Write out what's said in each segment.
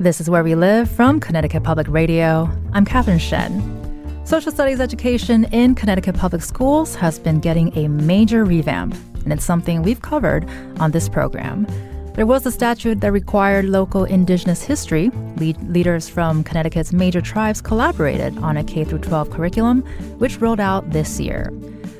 This is Where We Live from Connecticut Public Radio. I'm Catherine Shen. Social studies education in Connecticut public schools has been getting a major revamp, and it's something we've covered on this program. There was a statute that required local indigenous history. leaders from Connecticut's major tribes collaborated on a K 12 curriculum, which rolled out this year.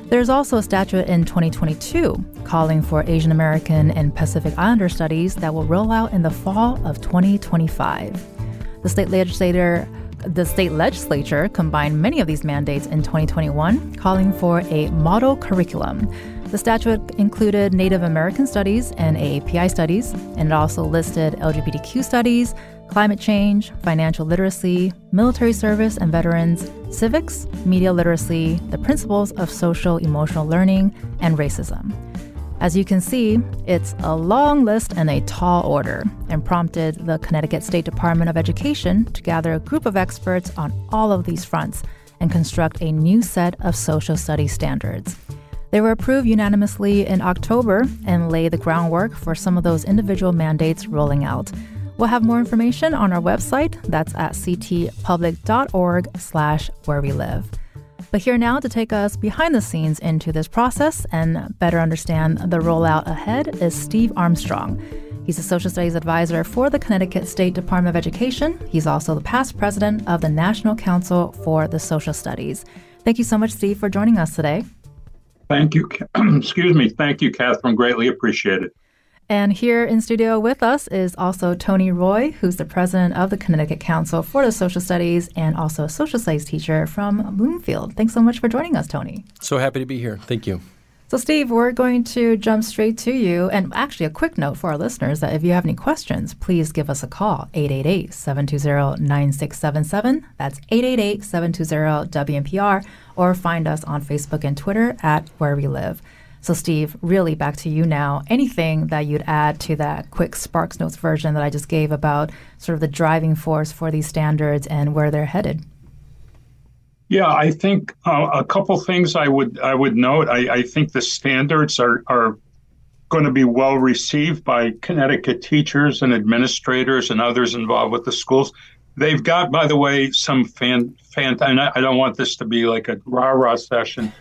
There's also a statute in 2022 calling for Asian American and Pacific Islander studies that will roll out in the fall of 2025. The state legislator the state legislature combined many of these mandates in 2021, calling for a model curriculum. The statute included Native American studies and AAPI studies, and it also listed LGBTQ studies, climate change, financial literacy, military service and veterans, civics, media literacy, the principles of social emotional learning, and racism. As you can see, it's a long list and a tall order, and prompted the Connecticut State Department of Education to gather a group of experts on all of these fronts and construct a new set of social studies standards. They were approved unanimously in October and lay the groundwork for some of those individual mandates rolling out. We'll have more information on our website. That's at ctpublic.org slash where we live. But here now to take us behind the scenes into this process and better understand the rollout ahead is Steve Armstrong. He's a social studies advisor for the Connecticut State Department of Education. He's also the past president of the National Council for the Social Studies. Thank you so much, Steve, for joining us today. Thank you. Excuse me. Thank you, Catherine. Greatly appreciated. And here in studio with us is also Tony Roy, who's the president of the Connecticut Council for the Social Studies and also a social studies teacher from Bloomfield. Thanks so much for joining us, Tony. So happy to be here. Thank you. So, Steve, we're going to jump straight to you. And actually, a quick note for our listeners that if you have any questions, please give us a call 888 720 9677. That's 888 720 WNPR, or find us on Facebook and Twitter at Where We Live. So, Steve, really back to you now. Anything that you'd add to that quick Sparks Notes version that I just gave about sort of the driving force for these standards and where they're headed? Yeah, I think uh, a couple things I would I would note. I, I think the standards are are going to be well received by Connecticut teachers and administrators and others involved with the schools. They've got, by the way, some fan fan. I don't want this to be like a rah rah session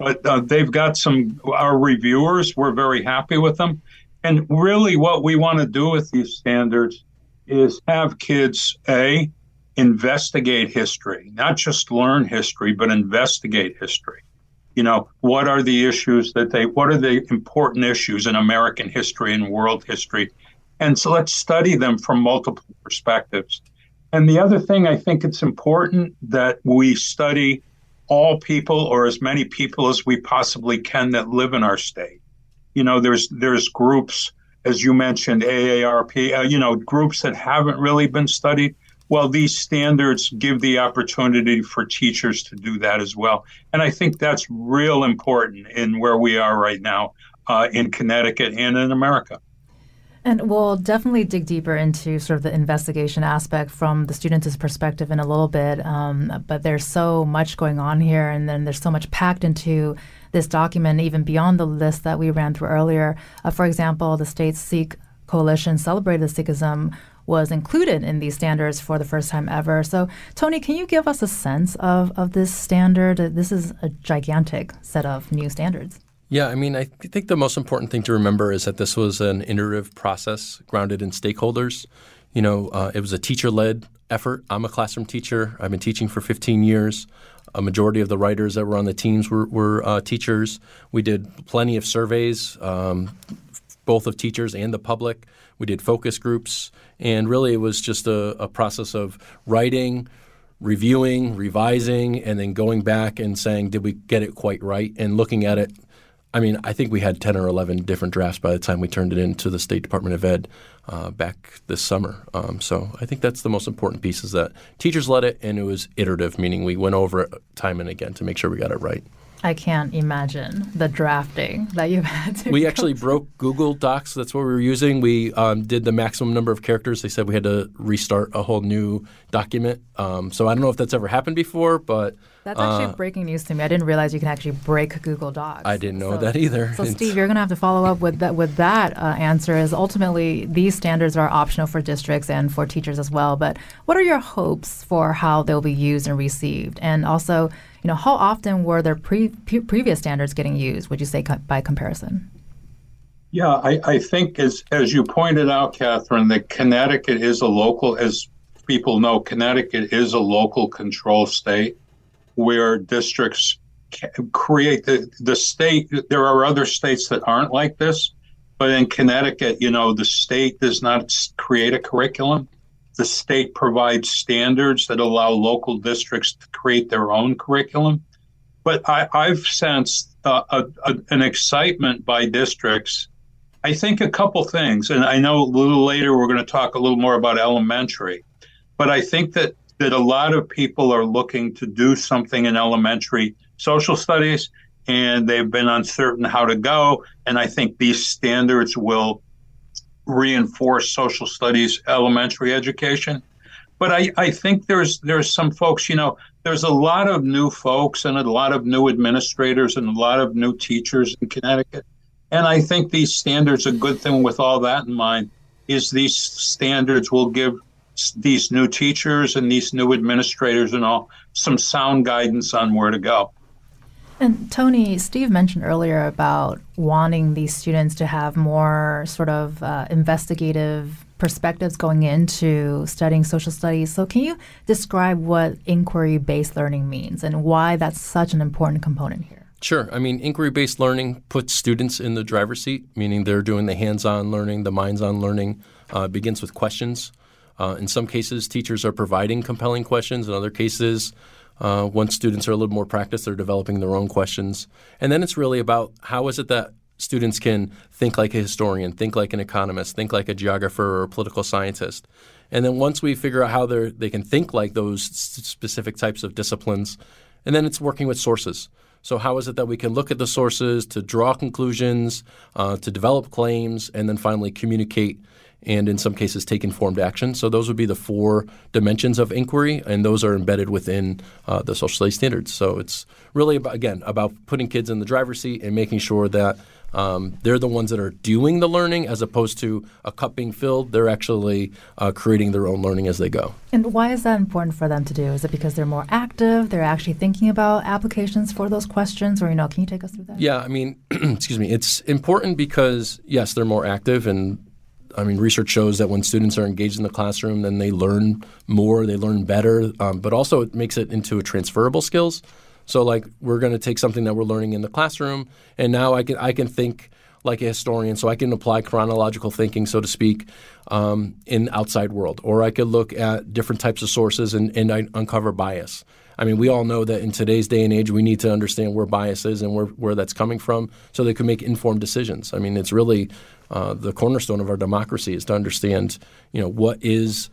but uh, they've got some our reviewers we're very happy with them. And really what we want to do with these standards is have kids a investigate history not just learn history but investigate history. You know what are the issues that they what are the important issues in american history and world history? And so let's study them from multiple perspectives. And the other thing i think it's important that we study all people or as many people as we possibly can that live in our state. You know, there's there's groups, as you mentioned, AARP, uh, you know, groups that haven't really been studied. Well, these standards give the opportunity for teachers to do that as well. And I think that's real important in where we are right now uh, in Connecticut and in America. And we'll definitely dig deeper into sort of the investigation aspect from the student's perspective in a little bit. Um, but there's so much going on here, and then there's so much packed into this document, even beyond the list that we ran through earlier. Uh, for example, the state Sikh coalition celebrated Sikhism was included in these standards for the first time ever. So, Tony, can you give us a sense of, of this standard? This is a gigantic set of new standards. Yeah, I mean, I think the most important thing to remember is that this was an iterative process grounded in stakeholders. You know, uh, it was a teacher led effort. I'm a classroom teacher. I've been teaching for 15 years. A majority of the writers that were on the teams were, were uh, teachers. We did plenty of surveys, um, both of teachers and the public. We did focus groups, and really it was just a, a process of writing, reviewing, revising, and then going back and saying, did we get it quite right? And looking at it I mean, I think we had 10 or 11 different drafts by the time we turned it into the State Department of Ed uh, back this summer. Um, so I think that's the most important piece is that teachers led it and it was iterative, meaning we went over it time and again to make sure we got it right. I can't imagine the drafting that you've had to. We actually broke Google Docs. That's what we were using. We um, did the maximum number of characters. They said we had to restart a whole new document. Um, so I don't know if that's ever happened before, but that's actually uh, breaking news to me. I didn't realize you can actually break Google Docs. I didn't know so, that either. So, Steve, you're going to have to follow up with that. With that uh, answer, is ultimately these standards are optional for districts and for teachers as well. But what are your hopes for how they'll be used and received? And also, you know, how often were their pre- pre- previous standards getting used? Would you say co- by comparison? Yeah, I, I think as as you pointed out, Catherine, that Connecticut is a local, as people know, Connecticut is a local control state where districts create the, the state. There are other states that aren't like this, but in Connecticut, you know, the state does not create a curriculum. The state provides standards that allow local districts to create their own curriculum. But I, have sensed uh, a, a, an excitement by districts. I think a couple things, and I know a little later we're going to talk a little more about elementary, but I think that that a lot of people are looking to do something in elementary social studies and they've been uncertain how to go. And I think these standards will reinforce social studies elementary education. But I, I think there's there's some folks, you know, there's a lot of new folks and a lot of new administrators and a lot of new teachers in Connecticut. And I think these standards, a good thing with all that in mind, is these standards will give these new teachers and these new administrators and all some sound guidance on where to go. And Tony, Steve mentioned earlier about wanting these students to have more sort of uh, investigative perspectives going into studying social studies. So, can you describe what inquiry based learning means and why that's such an important component here? Sure. I mean, inquiry based learning puts students in the driver's seat, meaning they're doing the hands on learning, the minds on learning. Uh, begins with questions. Uh, in some cases, teachers are providing compelling questions. In other cases, uh, once students are a little more practiced, they're developing their own questions. And then it's really about how is it that students can think like a historian, think like an economist, think like a geographer or a political scientist. And then once we figure out how they can think like those specific types of disciplines, and then it's working with sources. So, how is it that we can look at the sources to draw conclusions, uh, to develop claims, and then finally communicate and in some cases take informed action. So those would be the four dimensions of inquiry, and those are embedded within uh, the social studies standards. So it's really about, again about putting kids in the driver's seat and making sure that um, they're the ones that are doing the learning as opposed to a cup being filled. They're actually uh, creating their own learning as they go. And why is that important for them to do? Is it because they're more active? They're actually thinking about applications for those questions, or you know, can you take us through that? Yeah, I mean, excuse me. It's important because yes, they're more active and I mean, research shows that when students are engaged in the classroom, then they learn more, they learn better, um, but also it makes it into a transferable skills. So, like, we're going to take something that we're learning in the classroom, and now I can I can think like a historian, so I can apply chronological thinking, so to speak, um, in outside world, or I could look at different types of sources and, and uncover bias. I mean, we all know that in today's day and age, we need to understand where bias is and where, where that's coming from so they can make informed decisions. I mean, it's really uh, the cornerstone of our democracy is to understand, you know, what is,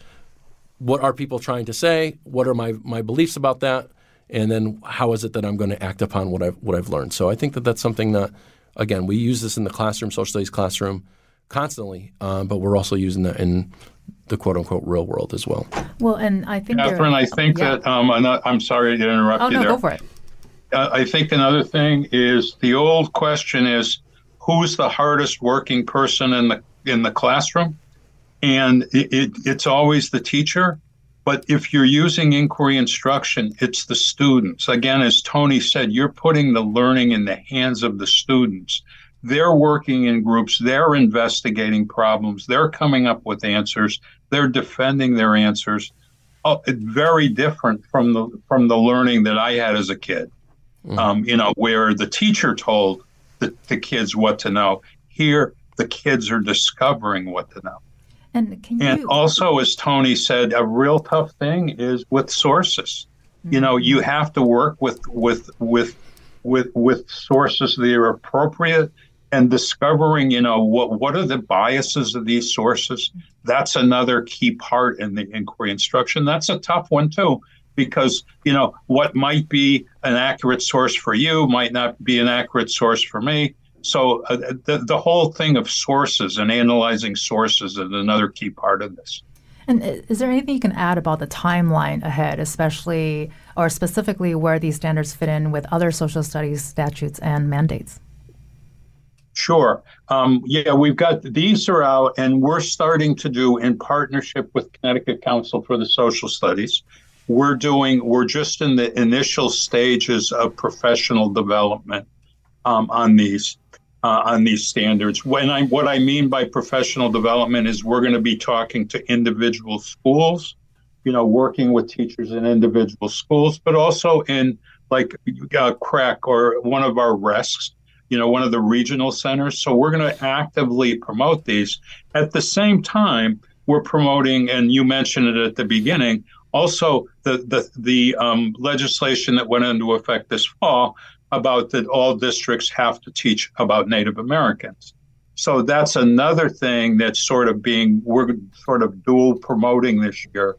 what are people trying to say? What are my, my beliefs about that? And then how is it that I'm going to act upon what I've, what I've learned? So I think that that's something that, again, we use this in the classroom, social studies classroom constantly, uh, but we're also using that in the quote unquote real world as well. Well, and I think Catherine, I think yeah. that um, I'm sorry to interrupt oh, you no, there. Go for it. Uh, I think another thing is the old question is who's the hardest working person in the in the classroom, and it, it, it's always the teacher. But if you're using inquiry instruction, it's the students. Again, as Tony said, you're putting the learning in the hands of the students. They're working in groups, they're investigating problems, they're coming up with answers, they're defending their answers. Oh, very different from the from the learning that I had as a kid. Mm-hmm. Um, you know, where the teacher told the, the kids what to know. Here, the kids are discovering what to know. And, you... and also, as Tony said, a real tough thing is with sources. Mm-hmm. You know, you have to work with with with with with sources that are appropriate and discovering, you know, what what are the biases of these sources. That's another key part in the inquiry instruction. That's a tough one too, because you know what might be an accurate source for you might not be an accurate source for me. So uh, the the whole thing of sources and analyzing sources is another key part of this. And is there anything you can add about the timeline ahead, especially or specifically where these standards fit in with other social studies statutes and mandates? Sure. Um, yeah, we've got these are out, and we're starting to do in partnership with Connecticut Council for the Social Studies. We're doing. We're just in the initial stages of professional development um, on these uh, on these standards. When I what I mean by professional development is we're going to be talking to individual schools, you know, working with teachers in individual schools, but also in like uh, CREC or one of our RESCs you know, one of the regional centers. So we're going to actively promote these. At the same time, we're promoting, and you mentioned it at the beginning, also the the the um, legislation that went into effect this fall about that all districts have to teach about Native Americans. So that's another thing that's sort of being we're sort of dual promoting this year.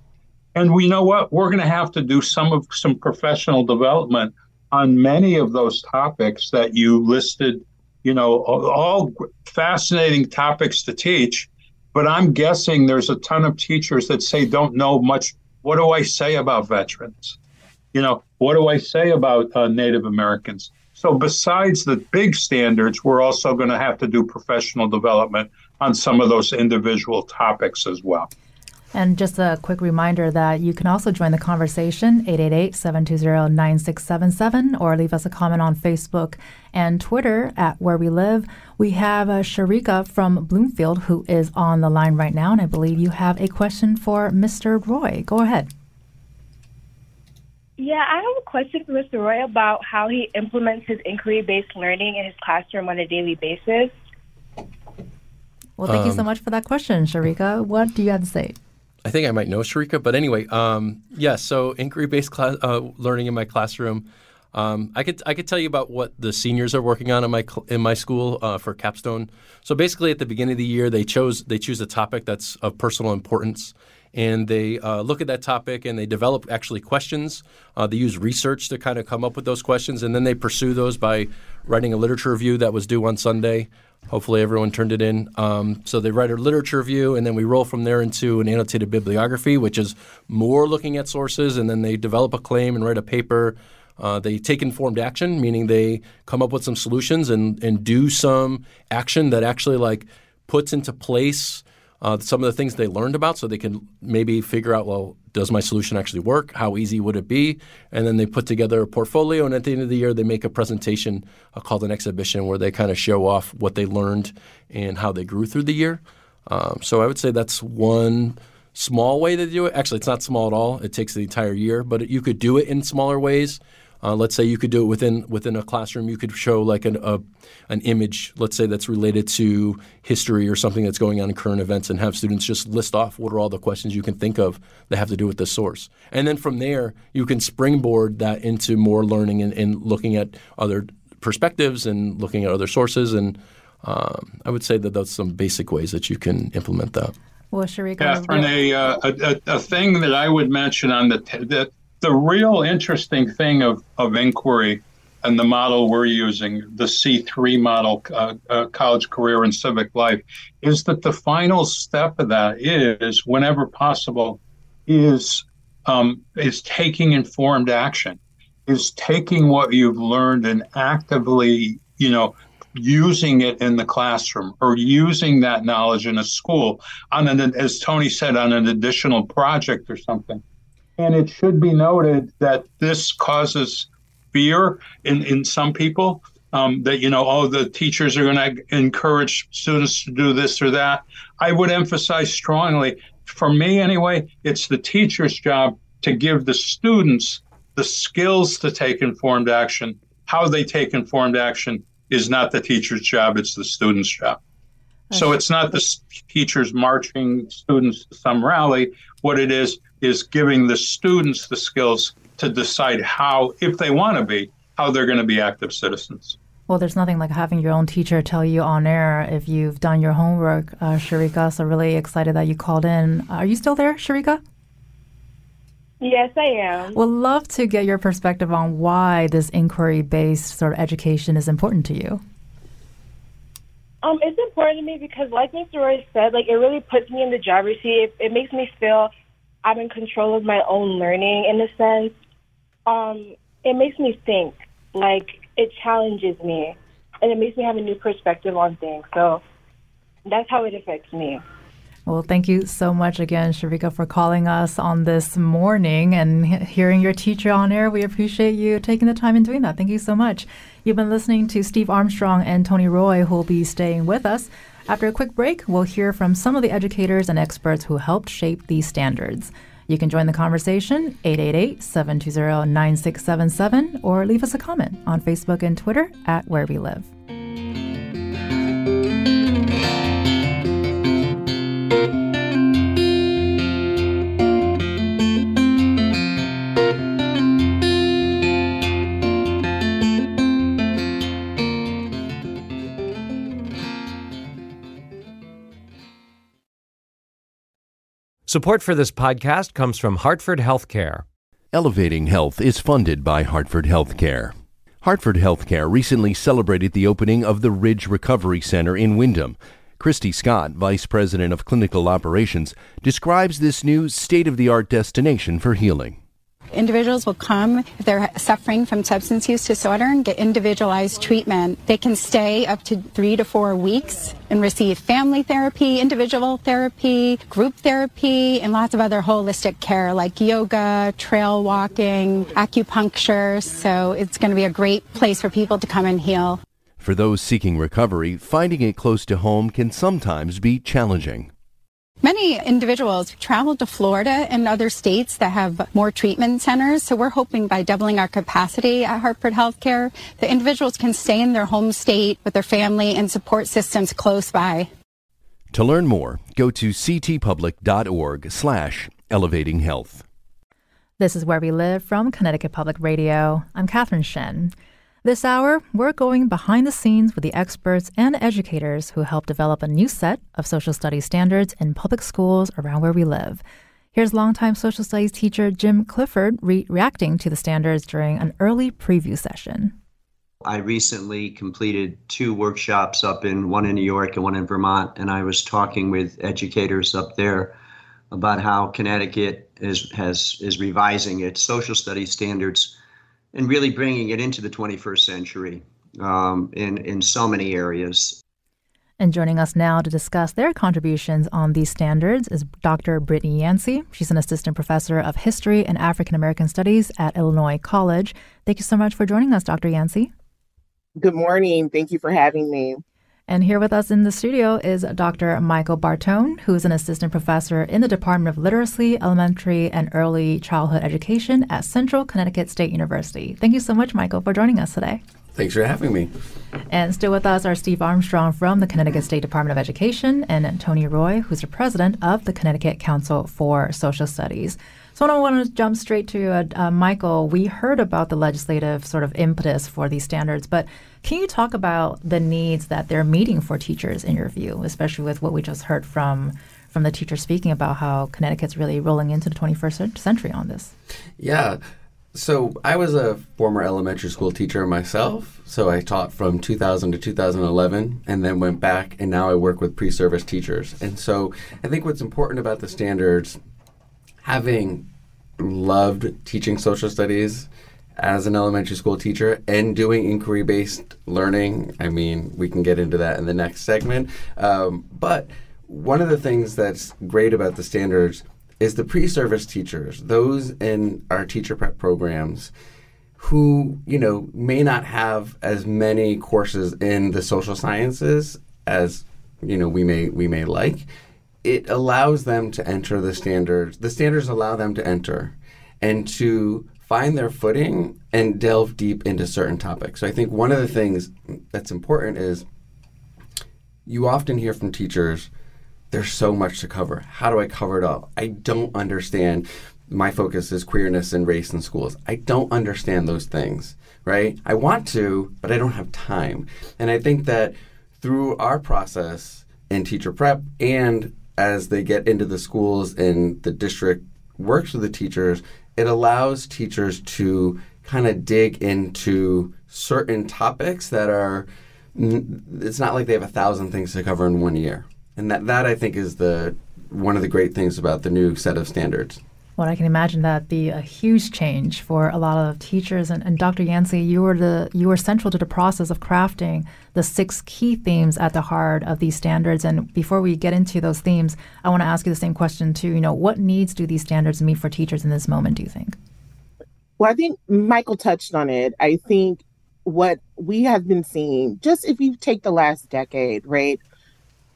And we know what we're going to have to do some of some professional development on many of those topics that you listed, you know, all fascinating topics to teach. But I'm guessing there's a ton of teachers that say don't know much. What do I say about veterans? You know, what do I say about uh, Native Americans? So, besides the big standards, we're also going to have to do professional development on some of those individual topics as well. And just a quick reminder that you can also join the conversation 888-720-9677 or leave us a comment on Facebook and Twitter at Where We Live. We have uh, Sharika from Bloomfield who is on the line right now, and I believe you have a question for Mr. Roy. Go ahead. Yeah, I have a question for Mr. Roy about how he implements his inquiry-based learning in his classroom on a daily basis. Well, thank um, you so um, much for that question, Sharika. What do you have to say? I think I might know Sharika, but anyway, um, yeah. So inquiry-based class, uh, learning in my classroom. Um, I could I could tell you about what the seniors are working on in my in my school uh, for capstone. So basically, at the beginning of the year, they chose they choose a topic that's of personal importance, and they uh, look at that topic and they develop actually questions. Uh, they use research to kind of come up with those questions, and then they pursue those by writing a literature review that was due on Sunday. Hopefully, everyone turned it in. Um, so they write a literature review, and then we roll from there into an annotated bibliography, which is more looking at sources, and then they develop a claim and write a paper. Uh, they take informed action, meaning they come up with some solutions and, and do some action that actually like puts into place uh, some of the things they learned about so they can maybe figure out, well, does my solution actually work? How easy would it be? And then they put together a portfolio, and at the end of the year, they make a presentation uh, called an exhibition where they kind of show off what they learned and how they grew through the year. Um, so I would say that's one small way to do it. Actually, it's not small at all. It takes the entire year, but you could do it in smaller ways. Uh, let's say you could do it within within a classroom. You could show like an a, an image, let's say that's related to history or something that's going on in current events, and have students just list off what are all the questions you can think of that have to do with the source. And then from there, you can springboard that into more learning and, and looking at other perspectives and looking at other sources. And um, I would say that that's some basic ways that you can implement that. Well, Sharika, Catherine, a, uh, a, a, thing that I would mention on the t- that the real interesting thing of, of inquiry and the model we're using, the C3 model, uh, uh, college career and civic life, is that the final step of that is, whenever possible, is um, is taking informed action, is taking what you've learned and actively, you know, using it in the classroom or using that knowledge in a school on an, as Tony said, on an additional project or something. And it should be noted that this causes fear in, in some people um, that, you know, oh, the teachers are going to encourage students to do this or that. I would emphasize strongly, for me anyway, it's the teacher's job to give the students the skills to take informed action. How they take informed action is not the teacher's job, it's the student's job. So it's not the teachers marching students to some rally. What it is, is giving the students the skills to decide how, if they want to be, how they're going to be active citizens. Well, there's nothing like having your own teacher tell you on air if you've done your homework, uh, Sharika. So, really excited that you called in. Are you still there, Sharika? Yes, I am. Would love to get your perspective on why this inquiry based sort of education is important to you. Um, it's important to me because, like Mr. Roy said, like it really puts me in the driver's seat. It, it makes me feel I'm in control of my own learning in a sense. Um, it makes me think. Like it challenges me, and it makes me have a new perspective on things. So that's how it affects me. Well, thank you so much again, Sharika, for calling us on this morning and hearing your teacher on air. We appreciate you taking the time and doing that. Thank you so much. You've been listening to Steve Armstrong and Tony Roy, who will be staying with us. After a quick break, we'll hear from some of the educators and experts who helped shape these standards. You can join the conversation 888-720-9677 or leave us a comment on Facebook and Twitter at Where We Live. Support for this podcast comes from Hartford Healthcare. Elevating Health is funded by Hartford Healthcare. Hartford Healthcare recently celebrated the opening of the Ridge Recovery Center in Windham. Christy Scott, Vice President of Clinical Operations, describes this new state of the art destination for healing. Individuals will come if they're suffering from substance use disorder and get individualized treatment. They can stay up to three to four weeks and receive family therapy, individual therapy, group therapy, and lots of other holistic care like yoga, trail walking, acupuncture. So it's going to be a great place for people to come and heal. For those seeking recovery, finding it close to home can sometimes be challenging. Many individuals travel to Florida and other states that have more treatment centers. So we're hoping by doubling our capacity at Hartford Healthcare, the individuals can stay in their home state with their family and support systems close by. To learn more, go to ctpublic.org slash elevating health. This is Where We Live from Connecticut Public Radio. I'm Catherine Shen. This hour, we're going behind the scenes with the experts and educators who help develop a new set of social studies standards in public schools around where we live. Here's longtime social studies teacher Jim Clifford re- reacting to the standards during an early preview session. I recently completed two workshops up in one in New York and one in Vermont, and I was talking with educators up there about how Connecticut is has is revising its social studies standards and really bringing it into the 21st century um, in, in so many areas. And joining us now to discuss their contributions on these standards is Dr. Brittney Yancy. She's an assistant professor of history and African American studies at Illinois College. Thank you so much for joining us, Dr. Yancy. Good morning. Thank you for having me. And here with us in the studio is Dr. Michael Bartone, who is an assistant professor in the Department of Literacy, Elementary, and Early Childhood Education at Central Connecticut State University. Thank you so much, Michael, for joining us today. Thanks for having me. And still with us are Steve Armstrong from the Connecticut State Department of Education and Tony Roy, who's the president of the Connecticut Council for Social Studies. So I want to jump straight to uh, uh, Michael. We heard about the legislative sort of impetus for these standards, but can you talk about the needs that they're meeting for teachers in your view, especially with what we just heard from from the teacher speaking about how Connecticut's really rolling into the 21st century on this? Yeah. So I was a former elementary school teacher myself. So I taught from 2000 to 2011 and then went back and now I work with pre-service teachers. And so I think what's important about the standards having loved teaching social studies as an elementary school teacher and doing inquiry based learning. I mean, we can get into that in the next segment. Um, but one of the things that's great about the standards is the pre service teachers, those in our teacher prep programs who, you know, may not have as many courses in the social sciences as, you know, we may we may like it allows them to enter the standards. The standards allow them to enter and to find their footing and delve deep into certain topics. So I think one of the things that's important is you often hear from teachers, there's so much to cover. How do I cover it all? I don't understand. My focus is queerness and race in schools. I don't understand those things, right? I want to, but I don't have time. And I think that through our process in teacher prep and as they get into the schools and the district works with the teachers it allows teachers to kind of dig into certain topics that are it's not like they have a thousand things to cover in one year. And that that i think is the one of the great things about the new set of standards well, I can imagine that be a huge change for a lot of teachers. And, and, Dr. Yancy, you were the you were central to the process of crafting the six key themes at the heart of these standards. And before we get into those themes, I want to ask you the same question too. You know, what needs do these standards meet for teachers in this moment? Do you think? Well, I think Michael touched on it. I think what we have been seeing, just if you take the last decade, right?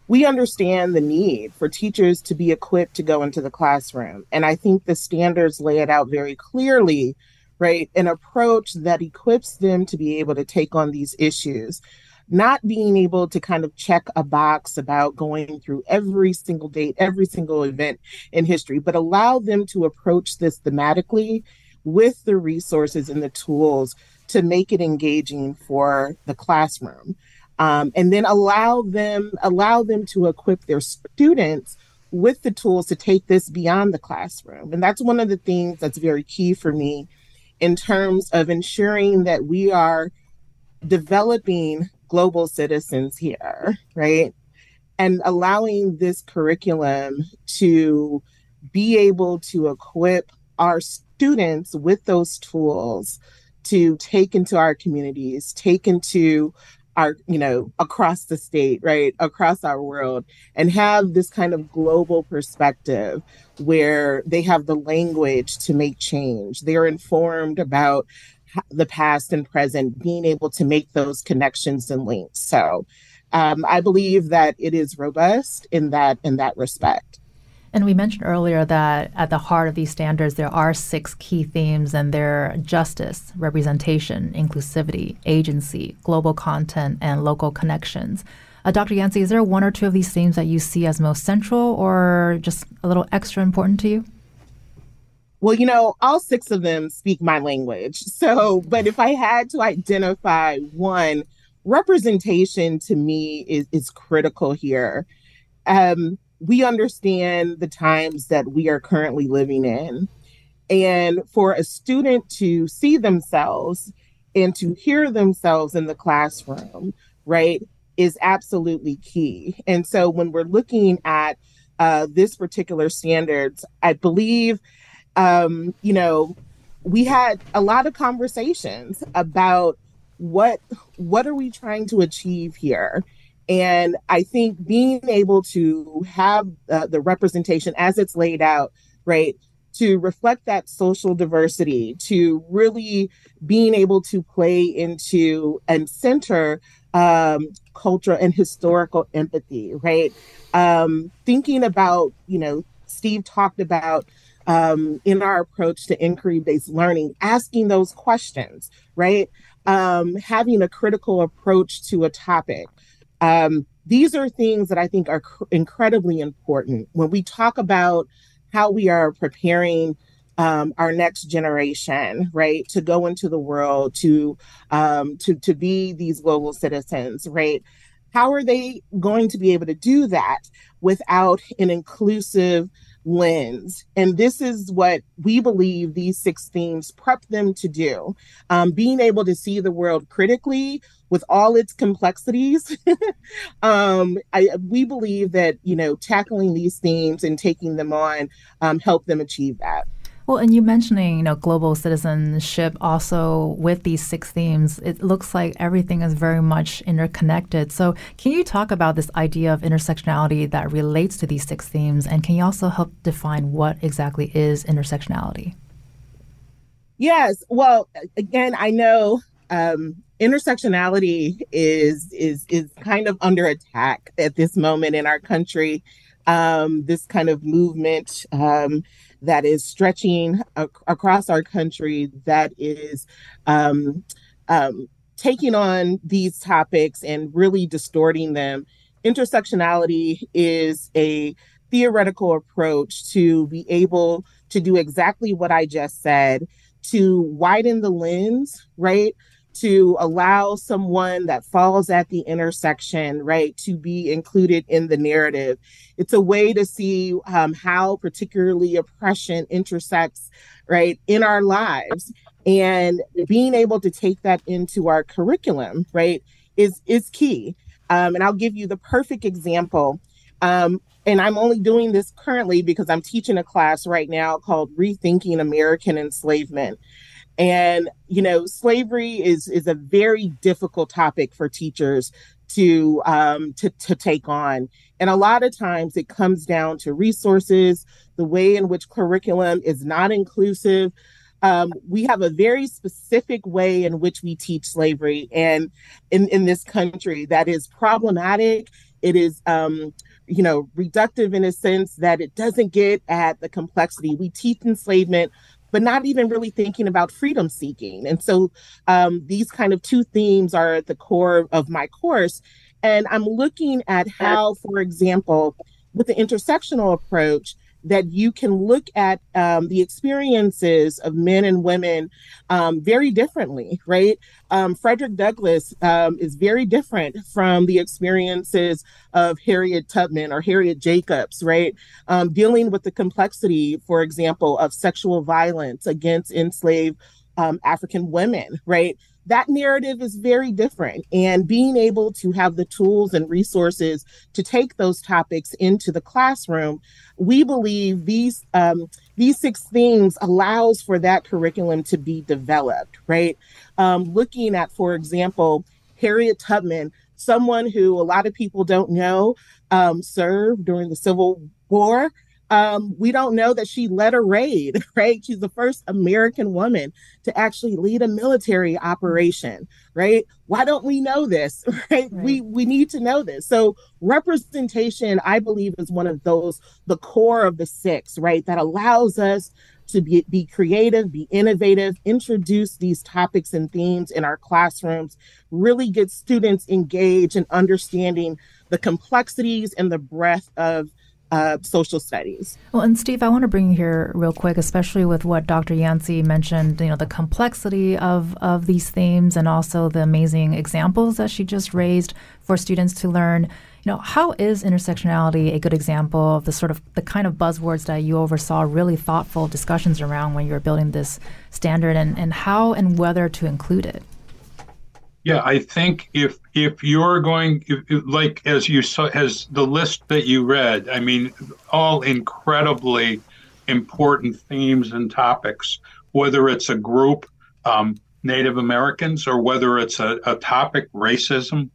We understand the need for teachers to be equipped to go into the classroom. And I think the standards lay it out very clearly, right? An approach that equips them to be able to take on these issues, not being able to kind of check a box about going through every single date, every single event in history, but allow them to approach this thematically with the resources and the tools to make it engaging for the classroom um, and then allow them allow them to equip their students with the tools to take this beyond the classroom. And that's one of the things that's very key for me in terms of ensuring that we are developing global citizens here, right? And allowing this curriculum to be able to equip our students with those tools to take into our communities, take into our you know across the state right across our world and have this kind of global perspective where they have the language to make change. They're informed about the past and present being able to make those connections and links. So um, i believe that it is robust in that in that respect and we mentioned earlier that at the heart of these standards, there are six key themes, and they're justice, representation, inclusivity, agency, global content, and local connections. Uh, Dr. Yancy, is there one or two of these themes that you see as most central or just a little extra important to you? Well, you know, all six of them speak my language. So, but if I had to identify one, representation to me is, is critical here. Um, we understand the times that we are currently living in. And for a student to see themselves and to hear themselves in the classroom, right, is absolutely key. And so when we're looking at uh, this particular standards, I believe, um, you know, we had a lot of conversations about what what are we trying to achieve here and I think being able to have uh, the representation as it's laid out, right, to reflect that social diversity, to really being able to play into and center um, cultural and historical empathy, right? Um, thinking about, you know, Steve talked about um, in our approach to inquiry based learning, asking those questions, right? Um, having a critical approach to a topic, um, these are things that I think are cr- incredibly important when we talk about how we are preparing um, our next generation, right, to go into the world to um, to to be these global citizens, right? How are they going to be able to do that without an inclusive lens. And this is what we believe these six themes prep them to do. Um, being able to see the world critically with all its complexities. um, I, we believe that, you know, tackling these themes and taking them on um, help them achieve that. Well, and you mentioning, you know, global citizenship also with these six themes, it looks like everything is very much interconnected. So, can you talk about this idea of intersectionality that relates to these six themes? And can you also help define what exactly is intersectionality? Yes. Well, again, I know um, intersectionality is is is kind of under attack at this moment in our country. Um, this kind of movement um, that is stretching ac- across our country that is um, um, taking on these topics and really distorting them. Intersectionality is a theoretical approach to be able to do exactly what I just said to widen the lens, right? To allow someone that falls at the intersection, right, to be included in the narrative. It's a way to see um, how particularly oppression intersects, right, in our lives. And being able to take that into our curriculum, right, is is key. Um, and I'll give you the perfect example. Um, and I'm only doing this currently because I'm teaching a class right now called Rethinking American Enslavement. And you know, slavery is is a very difficult topic for teachers to um, to to take on, and a lot of times it comes down to resources, the way in which curriculum is not inclusive. Um, we have a very specific way in which we teach slavery, and in in this country that is problematic. It is um, you know, reductive in a sense that it doesn't get at the complexity. We teach enslavement, but not even really thinking about freedom seeking. And so um, these kind of two themes are at the core of my course. And I'm looking at how, for example, with the intersectional approach, that you can look at um, the experiences of men and women um, very differently, right? Um, Frederick Douglass um, is very different from the experiences of Harriet Tubman or Harriet Jacobs, right? Um, dealing with the complexity, for example, of sexual violence against enslaved um, African women, right? That narrative is very different. And being able to have the tools and resources to take those topics into the classroom, we believe these um, these six things allows for that curriculum to be developed. Right, um, looking at, for example, Harriet Tubman, someone who a lot of people don't know um, served during the Civil War. Um, we don't know that she led a raid, right? She's the first American woman to actually lead a military operation, right? Why don't we know this, right? right? We we need to know this. So representation, I believe, is one of those the core of the six, right? That allows us to be, be creative, be innovative, introduce these topics and themes in our classrooms, really get students engaged in understanding the complexities and the breadth of uh, social studies. Well, and Steve, I want to bring you here real quick, especially with what Dr. Yancy mentioned. You know, the complexity of of these themes, and also the amazing examples that she just raised for students to learn. You know, how is intersectionality a good example of the sort of the kind of buzzwords that you oversaw really thoughtful discussions around when you were building this standard, and and how and whether to include it? Yeah, I think if if you're going if, like as you saw as the list that you read, I mean, all incredibly important themes and topics. Whether it's a group, um, Native Americans, or whether it's a, a topic, racism.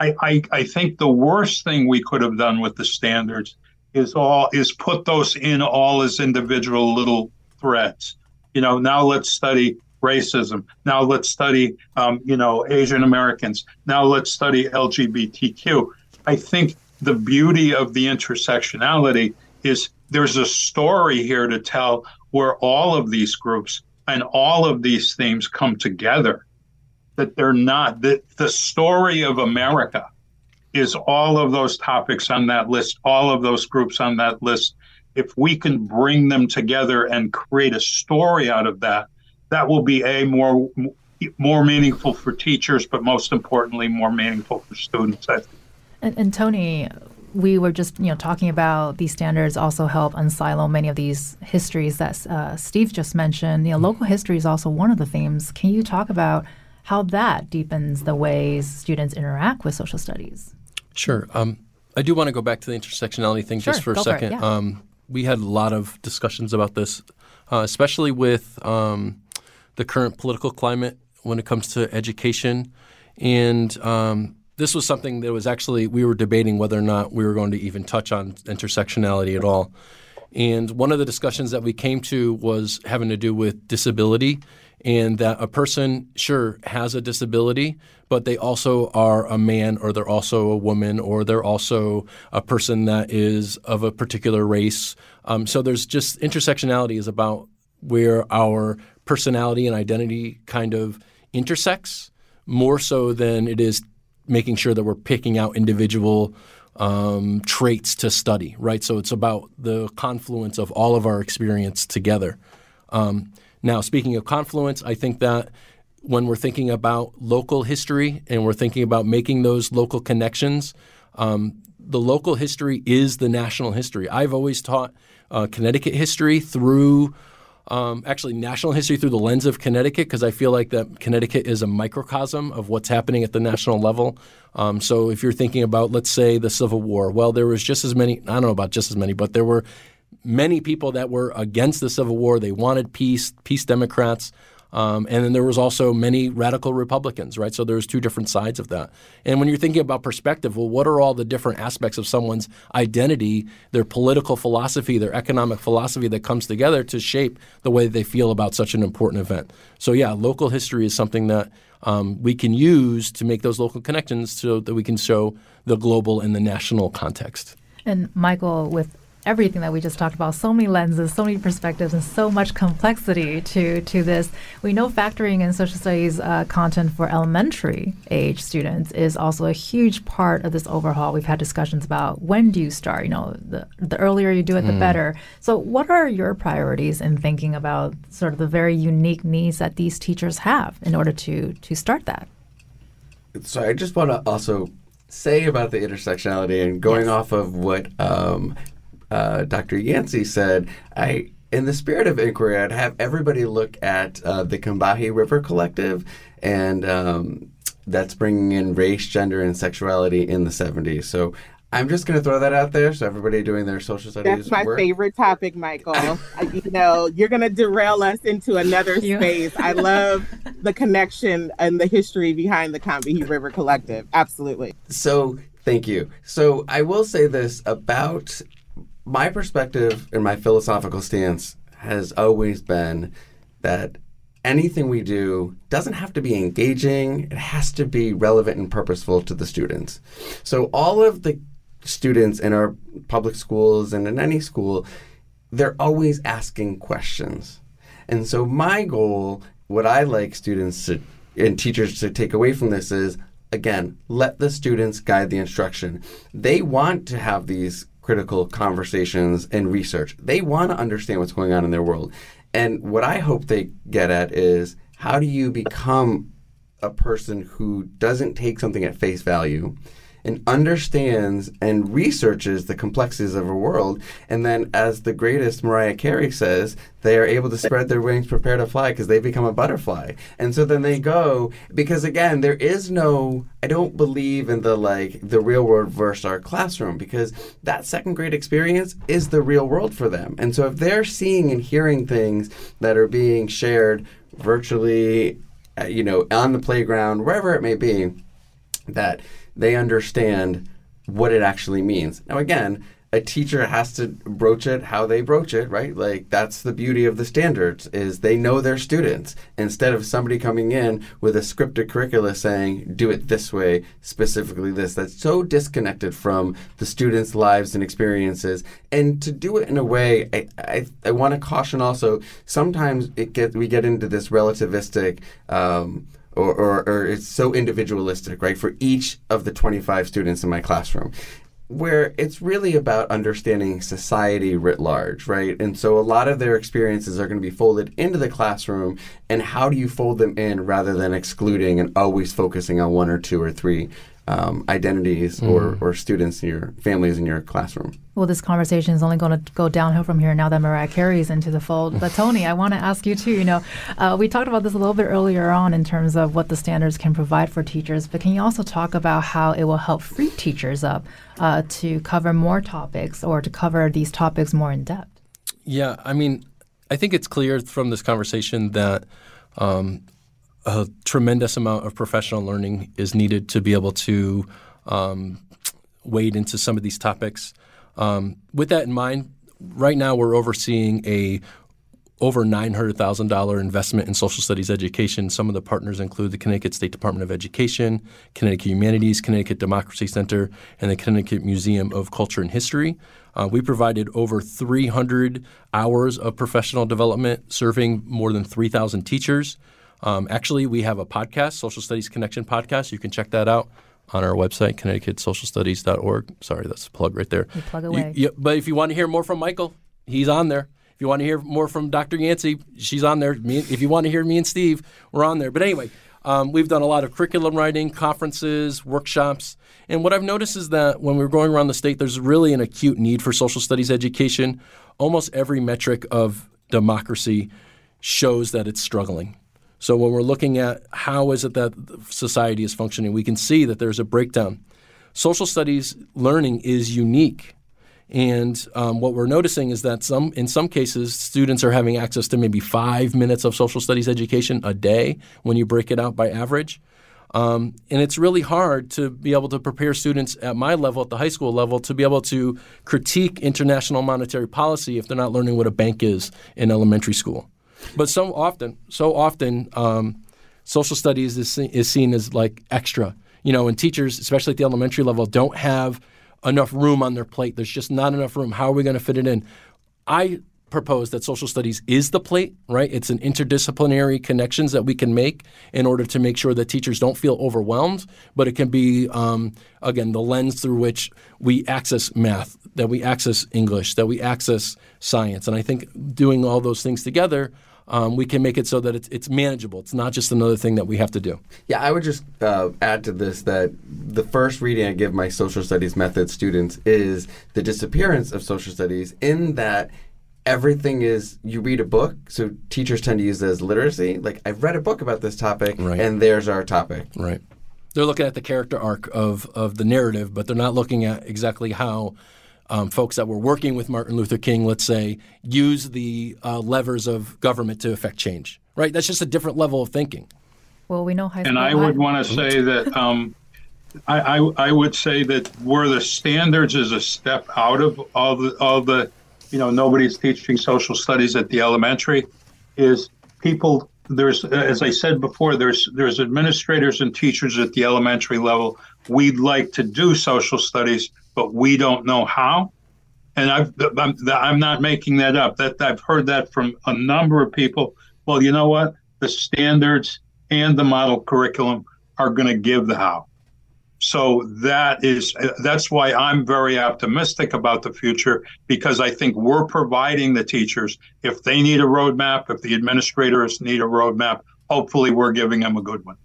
I, I I think the worst thing we could have done with the standards is all is put those in all as individual little threads. You know, now let's study racism. Now let's study, um, you know, Asian Americans. Now let's study LGBTQ. I think the beauty of the intersectionality is there's a story here to tell where all of these groups and all of these themes come together. That they're not that the story of America is all of those topics on that list, all of those groups on that list. If we can bring them together and create a story out of that, that will be a more more meaningful for teachers, but most importantly, more meaningful for students. And, and, Tony, we were just you know talking about these standards also help unsilo many of these histories that uh, Steve just mentioned. You know, local history is also one of the themes. Can you talk about how that deepens the ways students interact with social studies? Sure. Um, I do want to go back to the intersectionality thing sure, just for a second. For it, yeah. um, we had a lot of discussions about this, uh, especially with um, the current political climate when it comes to education. And um, this was something that was actually, we were debating whether or not we were going to even touch on intersectionality at all. And one of the discussions that we came to was having to do with disability and that a person, sure, has a disability, but they also are a man or they're also a woman or they're also a person that is of a particular race. Um, so there's just intersectionality is about where our personality and identity kind of intersects more so than it is making sure that we're picking out individual um, traits to study, right? So it's about the confluence of all of our experience together. Um, now, speaking of confluence, I think that when we're thinking about local history and we're thinking about making those local connections, um, the local history is the national history. I've always taught uh, Connecticut history through um, actually national history through the lens of Connecticut because I feel like that Connecticut is a microcosm of what's happening at the national level. Um, so if you're thinking about, let's say, the Civil War, well, there was just as many. I don't know about just as many, but there were many people that were against the Civil War. They wanted peace, peace Democrats. Um, and then there was also many radical Republicans, right? So there's two different sides of that. And when you're thinking about perspective, well, what are all the different aspects of someone's identity, their political philosophy, their economic philosophy that comes together to shape the way they feel about such an important event? So yeah, local history is something that um, we can use to make those local connections so that we can show the global and the national context. And Michael, with everything that we just talked about. So many lenses so many perspectives and so much complexity to to this. We know factoring in social studies uh, content for elementary age students is also a huge part of this overhaul. We've had discussions about when do you start? You know the, the earlier you do it the mm. better. So what are your priorities in thinking about sort of the very unique needs that these teachers have in order to to start that? So i just want to also say about the intersectionality and going yes. off of what um, uh, Dr. Yancy said, I in the spirit of inquiry, I'd have everybody look at uh, the Combahee River Collective, and um, that's bringing in race, gender, and sexuality in the 70s. So I'm just going to throw that out there so everybody doing their social studies. That's my work. favorite topic, Michael. You know, you're going to derail us into another space. I love the connection and the history behind the Combahee River Collective. Absolutely. So, thank you. So, I will say this about my perspective and my philosophical stance has always been that anything we do doesn't have to be engaging, it has to be relevant and purposeful to the students. So, all of the students in our public schools and in any school, they're always asking questions. And so, my goal, what I like students to, and teachers to take away from this is again, let the students guide the instruction. They want to have these critical conversations and research. They want to understand what's going on in their world. And what I hope they get at is how do you become a person who doesn't take something at face value and understands and researches the complexities of our world. And then, as the greatest Mariah Carey says, they are able to spread their wings, prepare to fly, because they become a butterfly. And so then they go, because again, there is no, I don't believe in the like, the real world versus our classroom, because that second grade experience is the real world for them. And so if they're seeing and hearing things that are being shared virtually, uh, you know, on the playground, wherever it may be, that they understand what it actually means. Now, again, a teacher has to broach it how they broach it, right? Like that's the beauty of the standards is they know their students instead of somebody coming in with a scripted curricula saying do it this way, specifically this. That's so disconnected from the students' lives and experiences. And to do it in a way, I I, I want to caution also. Sometimes it get we get into this relativistic. Um, or, or, or it's so individualistic, right, for each of the 25 students in my classroom where it's really about understanding society writ large, right? And so a lot of their experiences are going to be folded into the classroom, and how do you fold them in rather than excluding and always focusing on one or two or three um, identities mm. or, or students in your families in your classroom. Well, this conversation is only going to go downhill from here now that Mariah Carey's into the fold. But Tony, I want to ask you too. You know, uh, we talked about this a little bit earlier on in terms of what the standards can provide for teachers. But can you also talk about how it will help free teachers up uh, to cover more topics or to cover these topics more in depth? Yeah, I mean, I think it's clear from this conversation that um, a tremendous amount of professional learning is needed to be able to um, wade into some of these topics. Um, with that in mind, right now we're overseeing a over $900,000 investment in social studies education. Some of the partners include the Connecticut State Department of Education, Connecticut Humanities, Connecticut Democracy Center, and the Connecticut Museum of Culture and History. Uh, we provided over 300 hours of professional development, serving more than 3,000 teachers. Um, actually, we have a podcast, Social Studies Connection podcast. You can check that out on our website, connecticutsocialstudies.org. Sorry, that's a plug right there. You plug away. You, you, but if you want to hear more from Michael, he's on there. If you want to hear more from Dr. Yancy, she's on there. Me, if you want to hear me and Steve, we're on there. But anyway, um, we've done a lot of curriculum writing, conferences, workshops. And what I've noticed is that when we're going around the state, there's really an acute need for social studies education. Almost every metric of democracy shows that it's struggling. So when we're looking at how is it that society is functioning, we can see that there's a breakdown. Social studies learning is unique. And um, what we're noticing is that some, in some cases, students are having access to maybe five minutes of social studies education a day when you break it out by average. Um, and it's really hard to be able to prepare students at my level, at the high school level, to be able to critique international monetary policy if they're not learning what a bank is in elementary school. But so often, so often, um, social studies is, is seen as like extra. You know, and teachers, especially at the elementary level, don't have enough room on their plate. There's just not enough room. How are we going to fit it in? I propose that social studies is the plate, right? It's an interdisciplinary connections that we can make in order to make sure that teachers don't feel overwhelmed, but it can be, um, again, the lens through which we access math, that we access English, that we access science. And I think doing all those things together um, we can make it so that it's, it's manageable. It's not just another thing that we have to do. Yeah, I would just uh, add to this that the first reading I give my social studies method students is the disappearance of social studies in that everything is you read a book so teachers tend to use it as literacy like i've read a book about this topic right. and there's our topic right they're looking at the character arc of, of the narrative but they're not looking at exactly how um, folks that were working with Martin Luther King, let's say, use the uh, levers of government to affect change. Right? That's just a different level of thinking. Well, we know high And I would want to say that um, I, I, I would say that where the standards is a step out of all the all the you know nobody's teaching social studies at the elementary is people there's as I said before there's there's administrators and teachers at the elementary level we'd like to do social studies but we don't know how. And I've, I'm, I'm not making that up. That I've heard that from a number of people. Well, you know what? The standards and the model curriculum are going to give the how. So that is that's why I'm very optimistic about the future because I think we're providing the teachers if they need a roadmap, if the administrators need a roadmap, hopefully we're giving them a good one.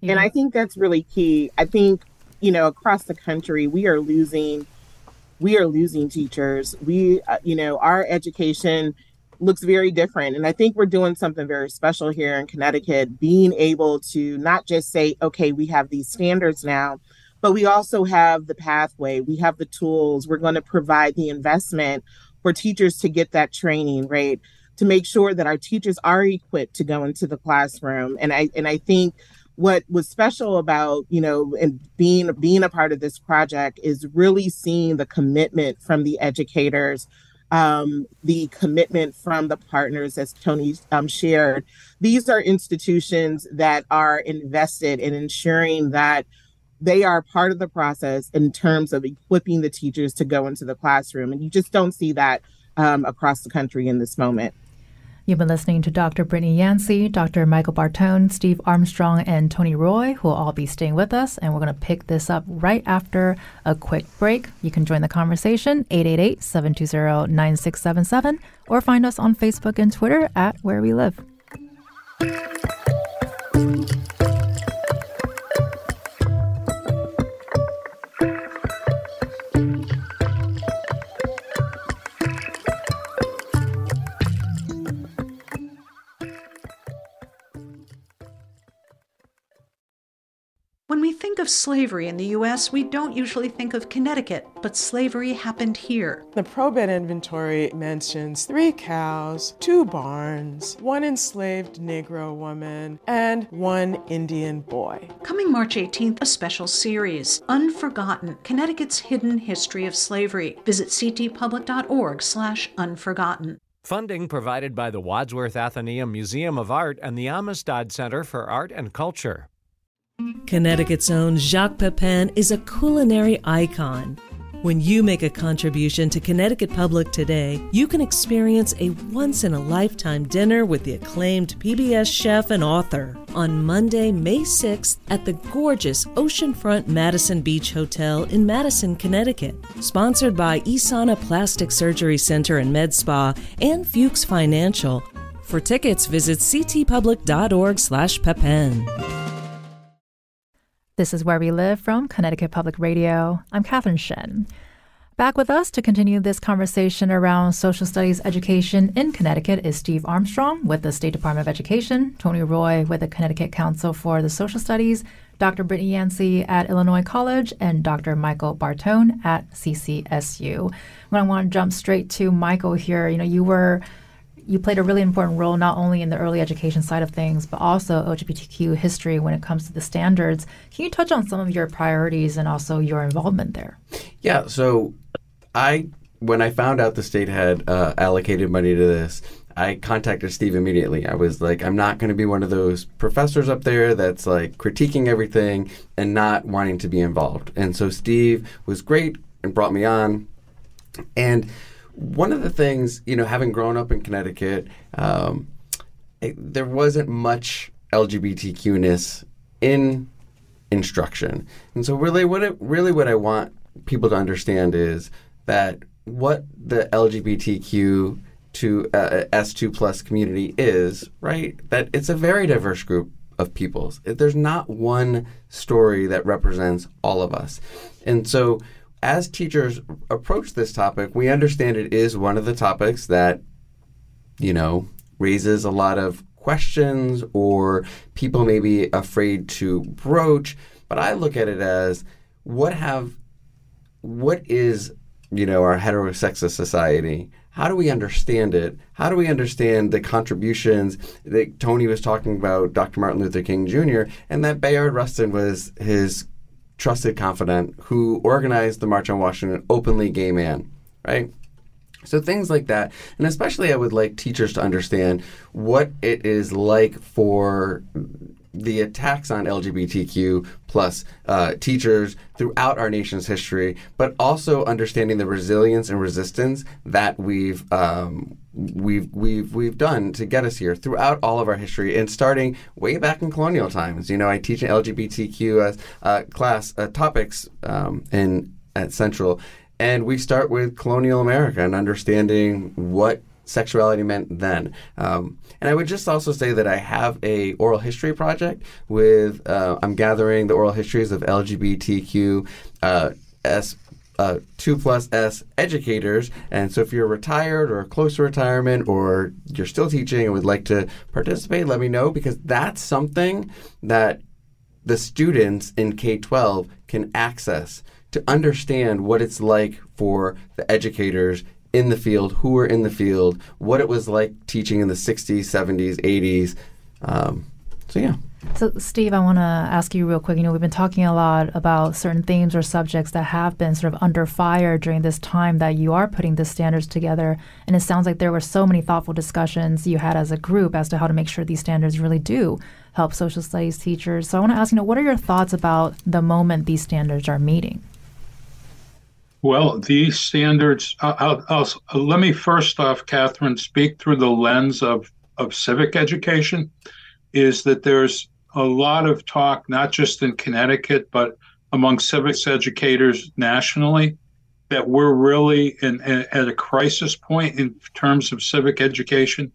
And I think that's really key. I think you know, across the country, we are losing, we are losing teachers. We, uh, you know, our education looks very different. And I think we're doing something very special here in Connecticut, being able to not just say, okay, we have these standards now, but we also have the pathway, we have the tools, we're going to provide the investment for teachers to get that training, right? To make sure that our teachers are equipped to go into the classroom. And I and I think what was special about you know and being being a part of this project is really seeing the commitment from the educators um, the commitment from the partners as tony um, shared. These are institutions that are invested in ensuring that they are part of the process in terms of equipping the teachers to go into the classroom. And you just don't see that um, across the country in this moment You've been listening to Dr. Brittney Yancy, Dr. Michael Bartone, Steve Armstrong, and Tony Roy, who will all be staying with us. And we're going to pick this up right after a quick break. You can join the conversation, 888 720 9677, or find us on Facebook and Twitter at Where We Live. Slavery in the U.S., we don't usually think of Connecticut, but slavery happened here. The probate inventory mentions three cows, two barns, one enslaved Negro woman, and one Indian boy. Coming March 18th, a special series, Unforgotten, Connecticut's Hidden History of Slavery. Visit ctpublic.org slash unforgotten. Funding provided by the Wadsworth Atheneum Museum of Art and the Amistad Center for Art and Culture. Connecticut's own Jacques Pepin is a culinary icon. When you make a contribution to Connecticut Public today, you can experience a once in a lifetime dinner with the acclaimed PBS chef and author on Monday, May 6th at the gorgeous Oceanfront Madison Beach Hotel in Madison, Connecticut. Sponsored by Isana Plastic Surgery Center and Med Spa and Fuchs Financial. For tickets, visit ctpublic.org/pepin. This is Where We Live from Connecticut Public Radio. I'm Catherine Shen. Back with us to continue this conversation around social studies education in Connecticut is Steve Armstrong with the State Department of Education, Tony Roy with the Connecticut Council for the Social Studies, Dr. Brittney Yancy at Illinois College, and Dr. Michael Bartone at CCSU. When I want to jump straight to Michael here, you know, you were you played a really important role not only in the early education side of things, but also LGBTQ history when it comes to the standards. Can you touch on some of your priorities and also your involvement there? Yeah. So, I when I found out the state had uh, allocated money to this, I contacted Steve immediately. I was like, I'm not going to be one of those professors up there that's like critiquing everything and not wanting to be involved. And so Steve was great and brought me on. And one of the things, you know, having grown up in Connecticut, um, it, there wasn't much LGBTQness in instruction, and so really, what it, really what I want people to understand is that what the LGBTQ to uh, S2 plus community is, right? That it's a very diverse group of peoples. There's not one story that represents all of us, and so as teachers approach this topic, we understand it is one of the topics that, you know, raises a lot of questions or people may be afraid to broach. But I look at it as what have, what is, you know, our heterosexist society? How do we understand it? How do we understand the contributions that Tony was talking about, Dr. Martin Luther King Jr., and that Bayard Rustin was his trusted confidant who organized the March on Washington, openly gay man, right? So things like that. And especially I would like teachers to understand what it is like for the attacks on LGBTQ plus uh, teachers throughout our nation's history, but also understanding the resilience and resistance that we've um, we've we've we've done to get us here throughout all of our history, and starting way back in colonial times. You know, I teach an LGBTQ uh, class uh, topics um, in at Central, and we start with colonial America and understanding what sexuality meant then. Um, and I would just also say that I have a oral history project with uh, I'm gathering the oral histories of LGBTQ uh, S. Uh, two plus S educators, and so if you're retired or close to retirement, or you're still teaching and would like to participate, let me know because that's something that the students in K 12 can access to understand what it's like for the educators in the field, who were in the field, what it was like teaching in the 60s, 70s, 80s. Um, so, yeah. So, Steve, I want to ask you real quick. You know, we've been talking a lot about certain themes or subjects that have been sort of under fire during this time that you are putting the standards together. And it sounds like there were so many thoughtful discussions you had as a group as to how to make sure these standards really do help social studies teachers. So, I want to ask you know, what are your thoughts about the moment these standards are meeting? Well, these standards, I'll, I'll, let me first off, Catherine, speak through the lens of, of civic education, is that there's a lot of talk, not just in Connecticut, but among civics educators nationally, that we're really in, in, at a crisis point in terms of civic education.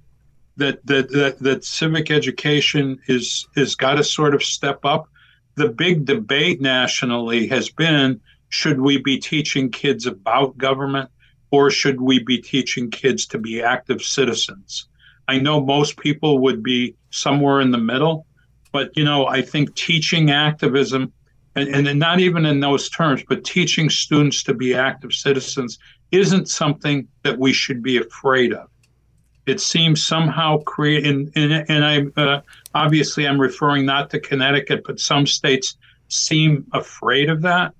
That, that that that civic education is is got to sort of step up. The big debate nationally has been should we be teaching kids about government or should we be teaching kids to be active citizens? I know most people would be somewhere in the middle, but you know, I think teaching activism and, and not even in those terms, but teaching students to be active citizens isn't something that we should be afraid of. It seems somehow create, and, and, and I uh, obviously I'm referring not to Connecticut, but some states seem afraid of that.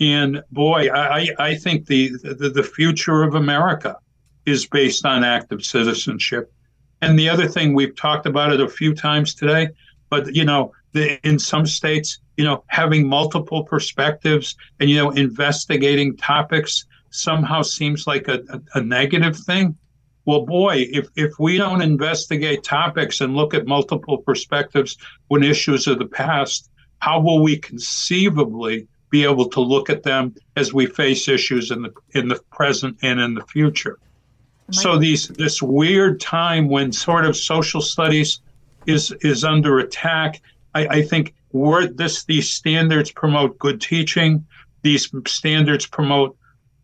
And boy, I, I think the, the, the future of America is based on active citizenship. And the other thing we've talked about it a few times today, but you know, the, in some states, you know, having multiple perspectives and, you know, investigating topics somehow seems like a, a, a negative thing. Well, boy, if, if we don't investigate topics and look at multiple perspectives when issues of the past, how will we conceivably be able to look at them as we face issues in the in the present and in the future? So these this weird time when sort of social studies is is under attack. I, I think we this these standards promote good teaching. These standards promote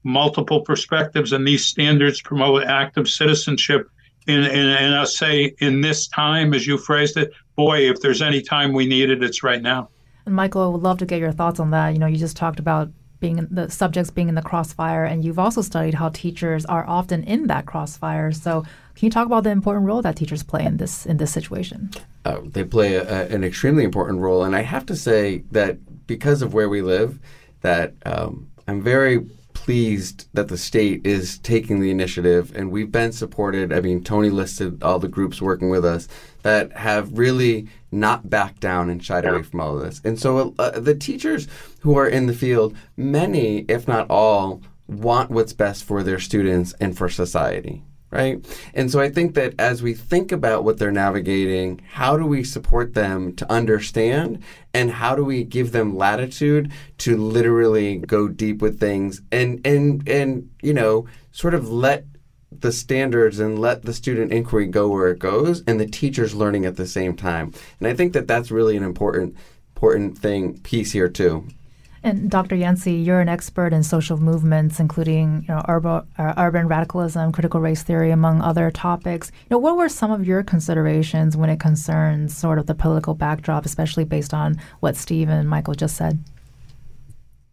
multiple perspectives, and these standards promote active citizenship. And, and, and I'll say, in this time, as you phrased it, boy, if there's any time we need it, it's right now. And Michael, I would love to get your thoughts on that. You know, you just talked about being the subjects being in the crossfire, and you've also studied how teachers are often in that crossfire. So, can you talk about the important role that teachers play in this in this situation? Uh, they play a, an extremely important role, and I have to say that because of where we live, that um, I'm very pleased that the state is taking the initiative and we've been supported. I mean, Tony listed all the groups working with us that have really not backed down and shied away from all of this. And so uh, the teachers who are in the field, many, if not all, want what's best for their students and for society right? And so I think that as we think about what they're navigating, how do we support them to understand and how do we give them latitude to literally go deep with things and and and you know, sort of let the standards and let the student inquiry go where it goes and the teachers learning at the same time. And I think that that's really an important important thing piece here too. And Dr. Yancy, you're an expert in social movements, including you know, urban, uh, urban radicalism, critical race theory, among other topics. You know, what were some of your considerations when it concerns sort of the political backdrop, especially based on what Steve and Michael just said?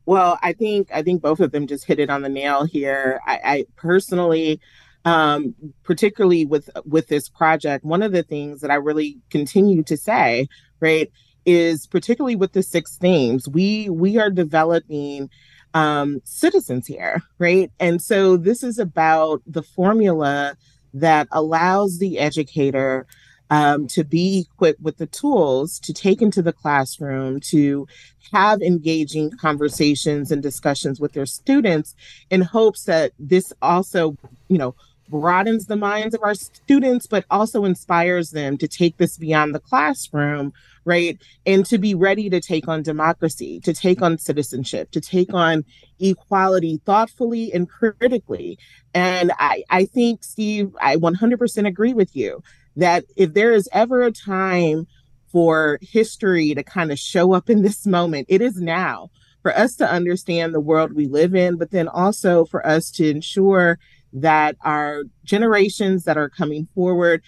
Well, I think I think both of them just hit it on the nail here. I, I personally, um, particularly with with this project, one of the things that I really continue to say, right, is particularly with the six themes, we we are developing um, citizens here, right? And so this is about the formula that allows the educator um, to be equipped with the tools to take into the classroom to have engaging conversations and discussions with their students in hopes that this also, you know, broadens the minds of our students, but also inspires them to take this beyond the classroom, right? And to be ready to take on democracy, to take on citizenship, to take on equality thoughtfully and critically. And I, I think, Steve, I 100% agree with you that if there is ever a time for history to kind of show up in this moment, it is now for us to understand the world we live in, but then also for us to ensure that our generations that are coming forward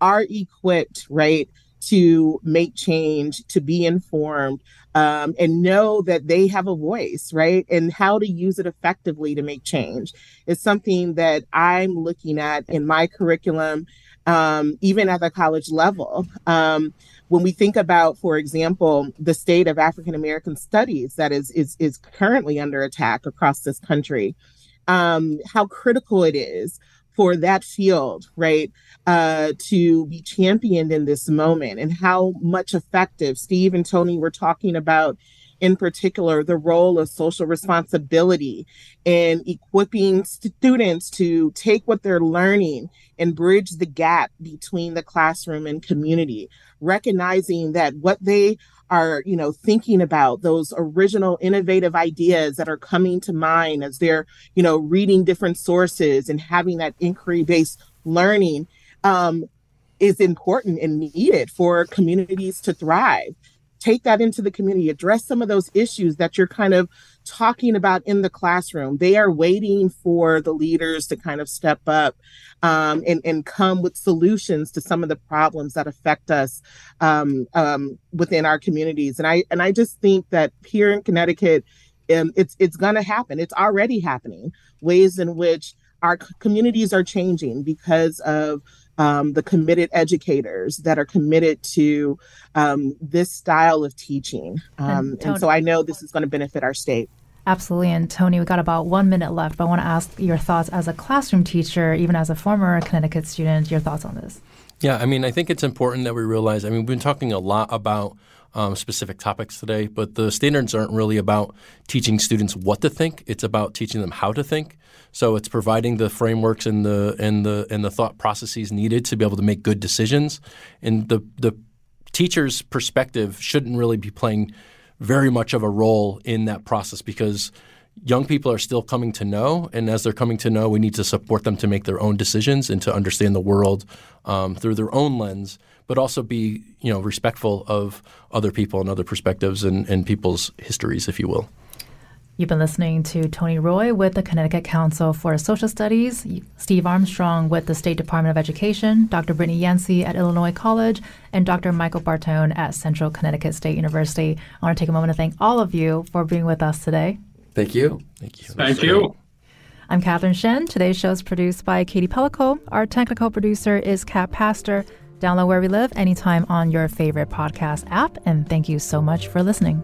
are equipped, right, to make change, to be informed, um, and know that they have a voice, right? And how to use it effectively to make change is something that I'm looking at in my curriculum, um, even at the college level. Um, when we think about, for example, the state of African American studies that is, is is currently under attack across this country, um, how critical it is for that field, right, uh, to be championed in this moment and how much effective Steve and Tony were talking about in particular the role of social responsibility and equipping students to take what they're learning and bridge the gap between the classroom and community recognizing that what they are you know thinking about those original innovative ideas that are coming to mind as they're you know reading different sources and having that inquiry based learning um, is important and needed for communities to thrive take that into the community address some of those issues that you're kind of talking about in the classroom. They are waiting for the leaders to kind of step up um, and, and come with solutions to some of the problems that affect us um, um, within our communities. And i and i just think that here in connecticut um, it's it's going to happen. It's already happening ways in which our communities are changing because of um, the committed educators that are committed to um, this style of teaching. Um, and, and so I know this is going to benefit our state. Absolutely. And Tony, we got about one minute left, but I want to ask your thoughts as a classroom teacher, even as a former Connecticut student, your thoughts on this. Yeah, I mean, I think it's important that we realize, I mean, we've been talking a lot about um, specific topics today, but the standards aren't really about teaching students what to think. It's about teaching them how to think. So it's providing the frameworks and the and the and the thought processes needed to be able to make good decisions. And the the teacher's perspective shouldn't really be playing very much of a role in that process because young people are still coming to know, and as they're coming to know, we need to support them to make their own decisions and to understand the world um, through their own lens, but also be you know respectful of other people and other perspectives and, and people's histories, if you will. You've been listening to Tony Roy with the Connecticut Council for Social Studies, Steve Armstrong with the State Department of Education, Dr. Brittney Yancy at Illinois College, and Dr. Michael Bartone at Central Connecticut State University. I want to take a moment to thank all of you for being with us today. Thank you. Thank you. Thank you. I'm Catherine Shen. Today's show is produced by Katie Pellico. Our technical producer is Kat Pastor. Download Where We Live anytime on your favorite podcast app. And thank you so much for listening.